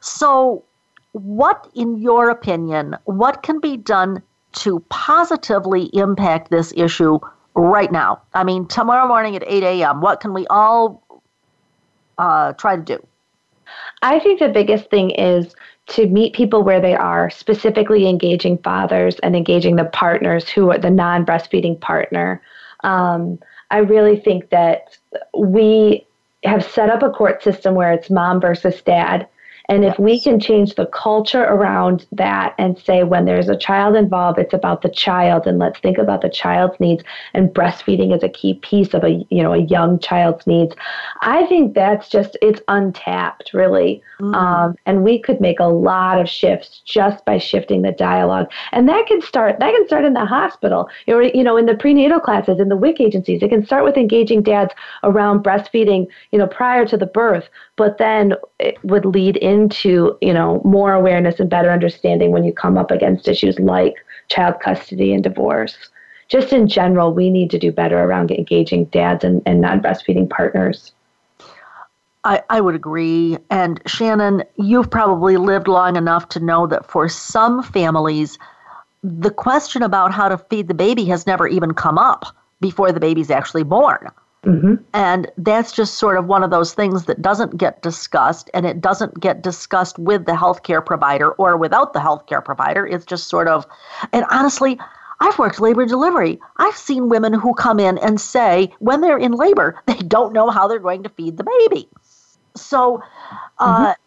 So, what, in your opinion, what can be done to positively impact this issue right now? I mean, tomorrow morning at 8 a.m., what can we all uh, try to do? I think the biggest thing is to meet people where they are, specifically engaging fathers and engaging the partners who are the non breastfeeding partner. Um, I really think that we have set up a court system where it's mom versus dad and if we can change the culture around that and say when there's a child involved, it's about the child and let's think about the child's needs and breastfeeding is a key piece of a you know a young child's needs. I think that's just it's untapped really, mm. um, and we could make a lot of shifts just by shifting the dialogue. And that can start that can start in the hospital, or you know in the prenatal classes in the WIC agencies. It can start with engaging dads around breastfeeding, you know prior to the birth, but then it would lead into you know more awareness and better understanding when you come up against issues like child custody and divorce just in general we need to do better around engaging dads and, and non-breastfeeding partners I, I would agree. And Shannon, you've probably lived long enough to know that for some families, the question about how to feed the baby has never even come up before the baby's actually born. Mm-hmm. And that's just sort of one of those things that doesn't get discussed, and it doesn't get discussed with the healthcare provider or without the healthcare provider. It's just sort of, and honestly, I've worked labor delivery. I've seen women who come in and say when they're in labor, they don't know how they're going to feed the baby. So, uh, mm-hmm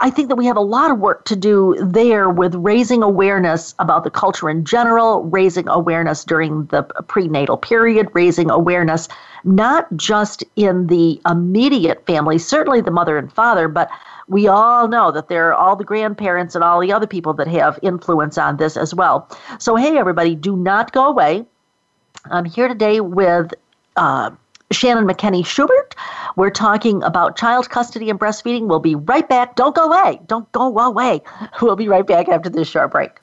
I think that we have a lot of work to do there with raising awareness about the culture in general, raising awareness during the prenatal period, raising awareness not just in the immediate family, certainly the mother and father, but we all know that there are all the grandparents and all the other people that have influence on this as well. So, hey, everybody, do not go away. I'm here today with uh, Shannon McKenney Schubert. We're talking about child custody and breastfeeding. We'll be right back. Don't go away. Don't go away. We'll be right back after this short break.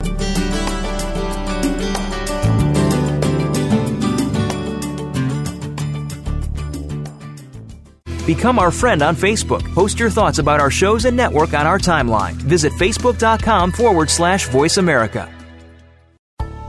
Become our friend on Facebook. Post your thoughts about our shows and network on our timeline. Visit facebook.com forward slash voice America.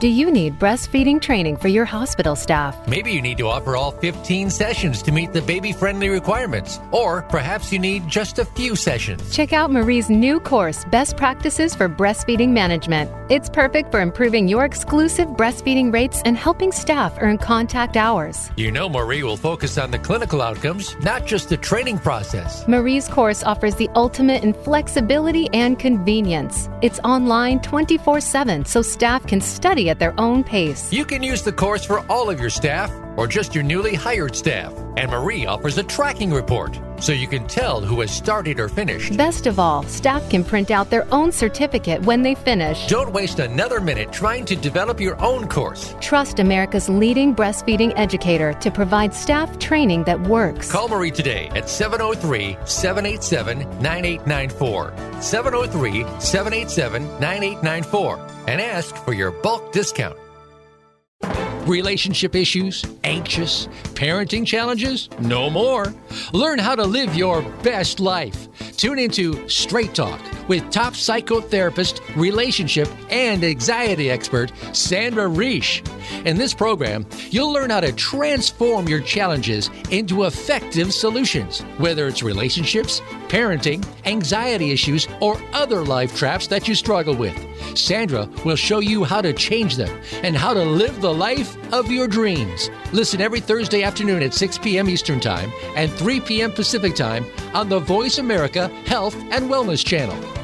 Do you need breastfeeding training for your hospital staff? Maybe you need to offer all 15 sessions to meet the baby friendly requirements, or perhaps you need just a few sessions. Check out Marie's new course, Best Practices for Breastfeeding Management. It's perfect for improving your exclusive breastfeeding rates and helping staff earn contact hours. You know, Marie will focus on the clinical outcomes, not just the training process. Marie's course offers the ultimate in flexibility and convenience. It's online 24 7, so staff can study at their own pace. You can use the course for all of your staff or just your newly hired staff. And Marie offers a tracking report so you can tell who has started or finished. Best of all, staff can print out their own certificate when they finish. Don't waste another minute trying to develop your own course. Trust America's leading breastfeeding educator to provide staff training that works. Call Marie today at 703 787 9894. 703 787 9894 and ask for your bulk discount. Relationship issues? Anxious? Parenting challenges? No more. Learn how to live your best life. Tune into Straight Talk with top psychotherapist, relationship, and anxiety expert Sandra Reish. In this program, you'll learn how to transform your challenges into effective solutions, whether it's relationships, parenting, anxiety issues, or other life traps that you struggle with. Sandra will show you how to change them and how to live the life of your dreams. Listen every Thursday afternoon at 6 p.m. Eastern Time and 3 p.m. Pacific Time on the Voice America Health and Wellness Channel.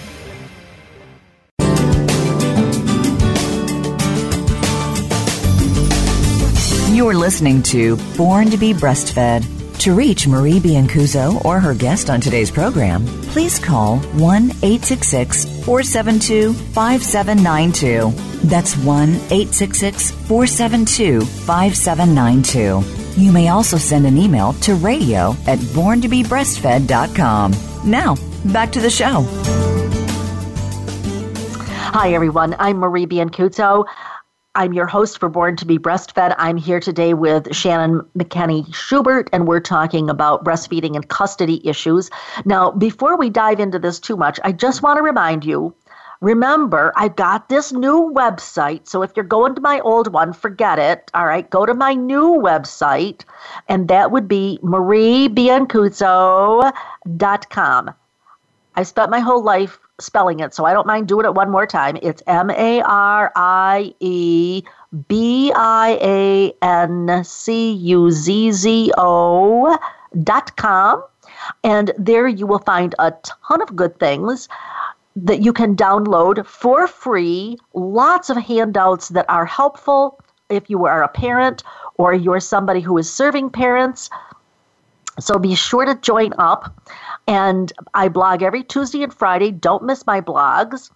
You're listening to Born to be Breastfed. To reach Marie Biancuzzo or her guest on today's program, please call 1 866 472 5792. That's 1 866 472 5792. You may also send an email to radio at borntobebreastfed.com. Now, back to the show. Hi, everyone. I'm Marie Biancuzzo. I'm your host for Born to be Breastfed. I'm here today with Shannon McKenney Schubert, and we're talking about breastfeeding and custody issues. Now, before we dive into this too much, I just want to remind you remember, I've got this new website. So if you're going to my old one, forget it. All right, go to my new website, and that would be mariebiancuzzo.com. I spent my whole life spelling it, so I don't mind doing it one more time. It's M A R I E B I A N C U Z Z O dot com. And there you will find a ton of good things that you can download for free, lots of handouts that are helpful if you are a parent or you're somebody who is serving parents. So be sure to join up. And I blog every Tuesday and Friday. Don't miss my blogs.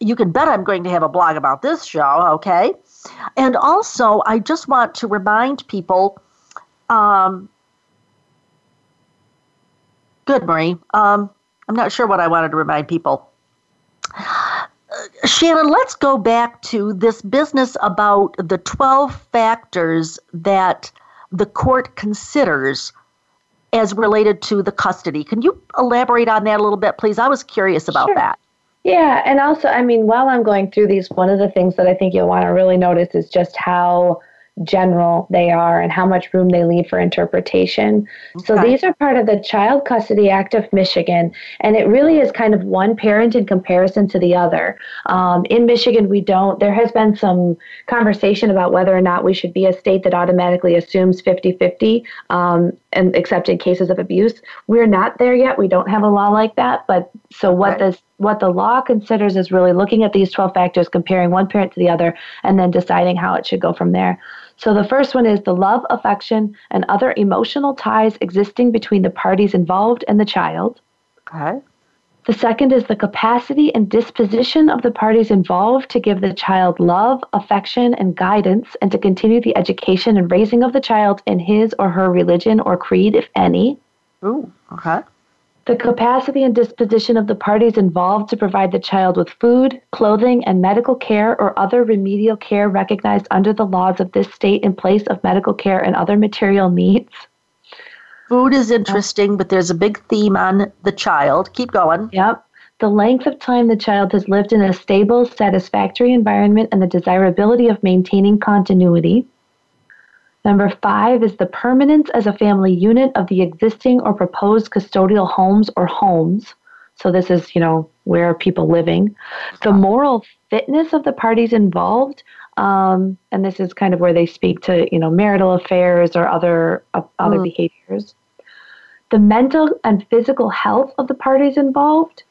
You can bet I'm going to have a blog about this show, okay? And also, I just want to remind people um, good, Marie. Um, I'm not sure what I wanted to remind people. Shannon, let's go back to this business about the 12 factors that the court considers as related to the custody. Can you elaborate on that a little bit, please? I was curious about sure. that. Yeah, and also, I mean, while I'm going through these, one of the things that I think you'll want to really notice is just how general they are and how much room they leave for interpretation. Okay. So these are part of the Child Custody Act of Michigan, and it really is kind of one parent in comparison to the other. Um, in Michigan, we don't, there has been some conversation about whether or not we should be a state that automatically assumes 50 50 um, and except in cases of abuse. We're not there yet. We don't have a law like that, but so what okay. this what the law considers is really looking at these 12 factors, comparing one parent to the other, and then deciding how it should go from there. So the first one is the love, affection, and other emotional ties existing between the parties involved and the child. Okay. The second is the capacity and disposition of the parties involved to give the child love, affection, and guidance, and to continue the education and raising of the child in his or her religion or creed, if any. Ooh, okay the capacity and disposition of the parties involved to provide the child with food, clothing, and medical care or other remedial care recognized under the laws of this state in place of medical care and other material needs. Food is interesting, but there's a big theme on the child. Keep going. Yep. The length of time the child has lived in a stable, satisfactory environment and the desirability of maintaining continuity. Number five is the permanence as a family unit of the existing or proposed custodial homes or homes. So this is, you know, where are people living? The moral fitness of the parties involved, um, and this is kind of where they speak to, you know, marital affairs or other uh, other mm. behaviors. The mental and physical health of the parties involved,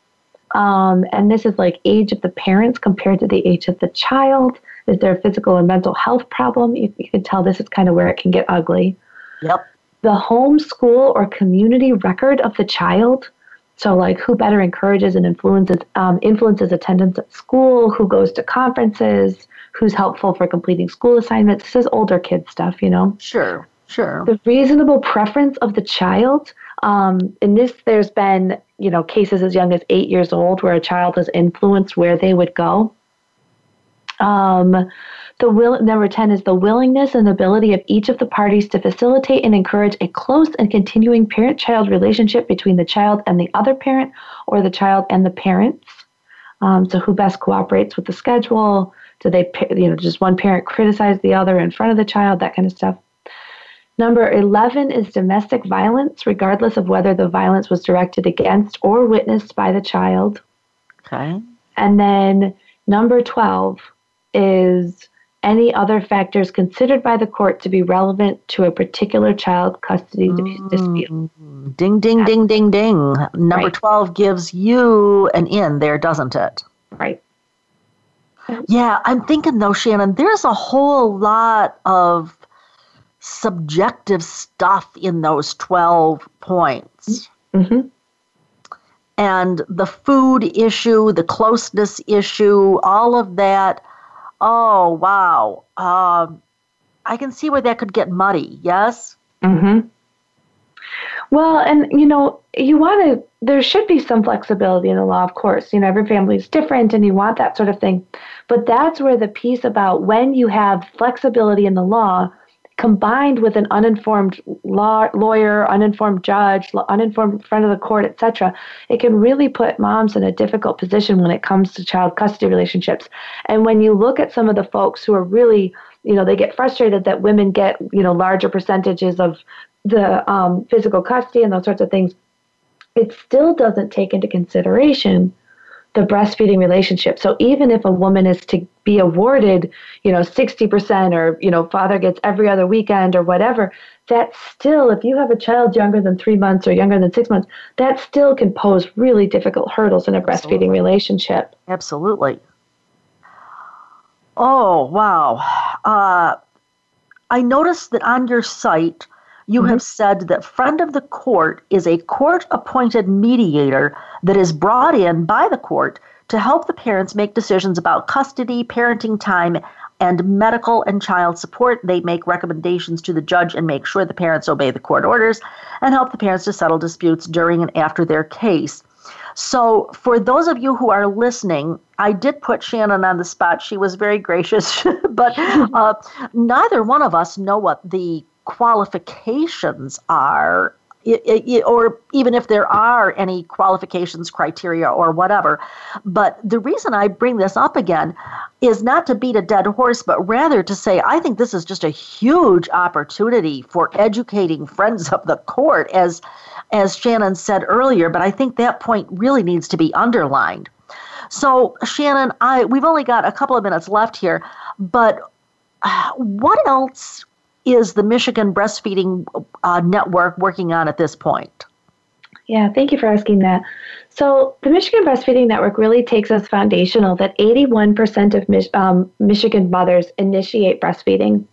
um, and this is like age of the parents compared to the age of the child. Is there a physical or mental health problem? You, you can tell this is kind of where it can get ugly. Yep. The home, school, or community record of the child. So, like, who better encourages and influences um, influences attendance at school? Who goes to conferences? Who's helpful for completing school assignments? This is older kid stuff, you know. Sure, sure. The reasonable preference of the child. Um, in this, there's been you know cases as young as eight years old where a child has influenced where they would go. Um, the will number 10 is the willingness and ability of each of the parties to facilitate and encourage a close and continuing parent-child relationship between the child and the other parent or the child and the parents. Um, so who best cooperates with the schedule? Do they, you know, just one parent criticize the other in front of the child? That kind of stuff. Number 11 is domestic violence, regardless of whether the violence was directed against or witnessed by the child. Okay. And then number 12 is any other factors considered by the court to be relevant to a particular child custody mm. dispute. Ding, ding, ding, ding, ding. Number right. 12 gives you an in there, doesn't it? Right. Yeah, I'm thinking though, Shannon, there's a whole lot of subjective stuff in those 12 points. Mm-hmm. And the food issue, the closeness issue, all of that Oh, wow. Um, I can see where that could get muddy. Yes? Mm-hmm. Well, and you know, you want to, there should be some flexibility in the law, of course. You know, every family is different and you want that sort of thing. But that's where the piece about when you have flexibility in the law, combined with an uninformed law, lawyer, uninformed judge, uninformed friend of the court, etc., it can really put moms in a difficult position when it comes to child custody relationships. And when you look at some of the folks who are really, you know, they get frustrated that women get, you know, larger percentages of the um, physical custody and those sorts of things, it still doesn't take into consideration the breastfeeding relationship. So even if a woman is to be awarded, you know, 60% or, you know, father gets every other weekend or whatever, that still, if you have a child younger than three months or younger than six months, that still can pose really difficult hurdles in a breastfeeding relationship. Absolutely. Oh, wow. Uh, I noticed that on your site, you mm-hmm. have said that friend of the court is a court appointed mediator that is brought in by the court to help the parents make decisions about custody, parenting time, and medical and child support. They make recommendations to the judge and make sure the parents obey the court orders and help the parents to settle disputes during and after their case. So, for those of you who are listening, I did put Shannon on the spot. She was very gracious, but uh, neither one of us know what the qualifications are it, it, or even if there are any qualifications criteria or whatever. But the reason I bring this up again is not to beat a dead horse, but rather to say I think this is just a huge opportunity for educating friends of the court, as as Shannon said earlier. But I think that point really needs to be underlined. So Shannon, I we've only got a couple of minutes left here, but uh, what else is the Michigan Breastfeeding uh, Network working on at this point? Yeah, thank you for asking that. So, the Michigan Breastfeeding Network really takes as foundational that 81% of um, Michigan mothers initiate breastfeeding.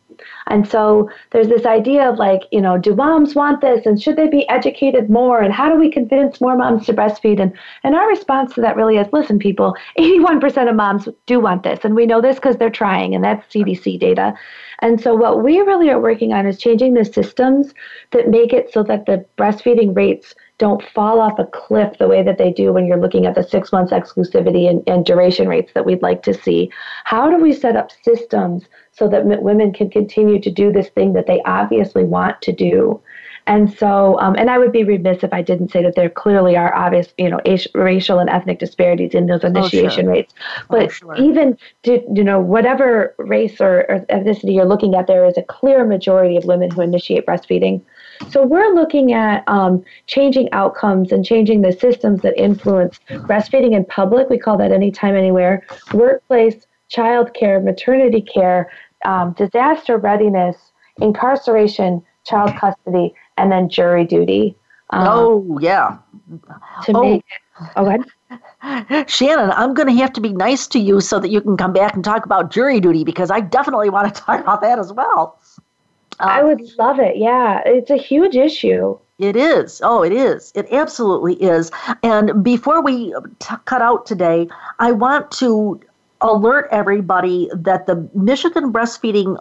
And so there's this idea of like, you know, do moms want this and should they be educated more and how do we convince more moms to breastfeed? And and our response to that really is listen, people, 81% of moms do want this. And we know this because they're trying, and that's CDC data. And so what we really are working on is changing the systems that make it so that the breastfeeding rates don't fall off a cliff the way that they do when you're looking at the six months exclusivity and, and duration rates that we'd like to see. How do we set up systems so that women can continue to do this thing that they obviously want to do. And so, um, and I would be remiss if I didn't say that there clearly are obvious, you know, racial and ethnic disparities in those initiation oh, sure. rates. But oh, sure. even, to, you know, whatever race or, or ethnicity you're looking at, there is a clear majority of women who initiate breastfeeding. So we're looking at um, changing outcomes and changing the systems that influence breastfeeding in public. We call that anytime, anywhere, workplace, child care, maternity care, um, disaster readiness, incarceration, child custody, and then jury duty. Um, oh, yeah. To oh. make it, oh, ahead. Shannon, I'm going to have to be nice to you so that you can come back and talk about jury duty because I definitely want to talk about that as well. Um, I would love it. Yeah, it's a huge issue. It is. Oh, it is. It absolutely is. And before we t- cut out today, I want to alert everybody that the Michigan Breastfeeding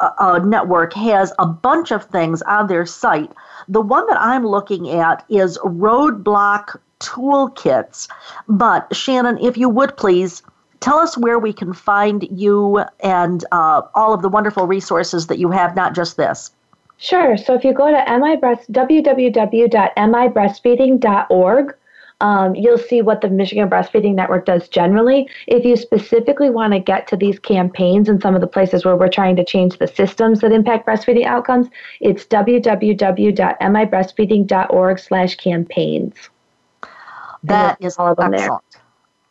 uh, uh, Network has a bunch of things on their site. The one that I'm looking at is roadblock toolkits. But Shannon, if you would please tell us where we can find you and uh, all of the wonderful resources that you have, not just this. Sure. So if you go to mibreast, www.mibreastfeeding.org, um, you'll see what the Michigan Breastfeeding Network does generally. If you specifically want to get to these campaigns and some of the places where we're trying to change the systems that impact breastfeeding outcomes, it's www.mibreastfeeding.org slash campaigns. That is all of them excellent. There.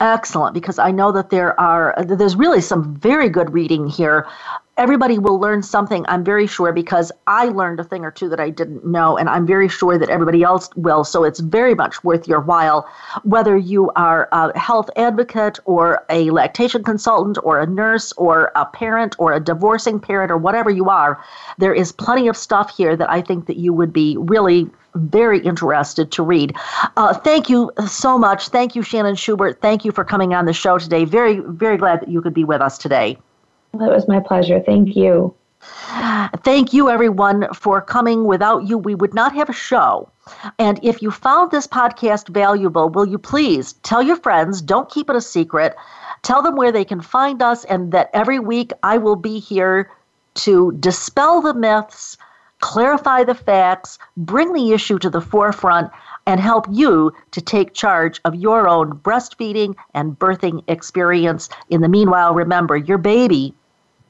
Excellent, because I know that there are there's really some very good reading here everybody will learn something, I'm very sure, because I learned a thing or two that I didn't know, and I'm very sure that everybody else will. So it's very much worth your while, whether you are a health advocate or a lactation consultant or a nurse or a parent or a divorcing parent or whatever you are. There is plenty of stuff here that I think that you would be really very interested to read. Uh, thank you so much. Thank you, Shannon Schubert. Thank you for coming on the show today. Very, very glad that you could be with us today. It was my pleasure. Thank you. Thank you, everyone, for coming. Without you, we would not have a show. And if you found this podcast valuable, will you please tell your friends? Don't keep it a secret. Tell them where they can find us, and that every week I will be here to dispel the myths, clarify the facts, bring the issue to the forefront, and help you to take charge of your own breastfeeding and birthing experience. In the meanwhile, remember your baby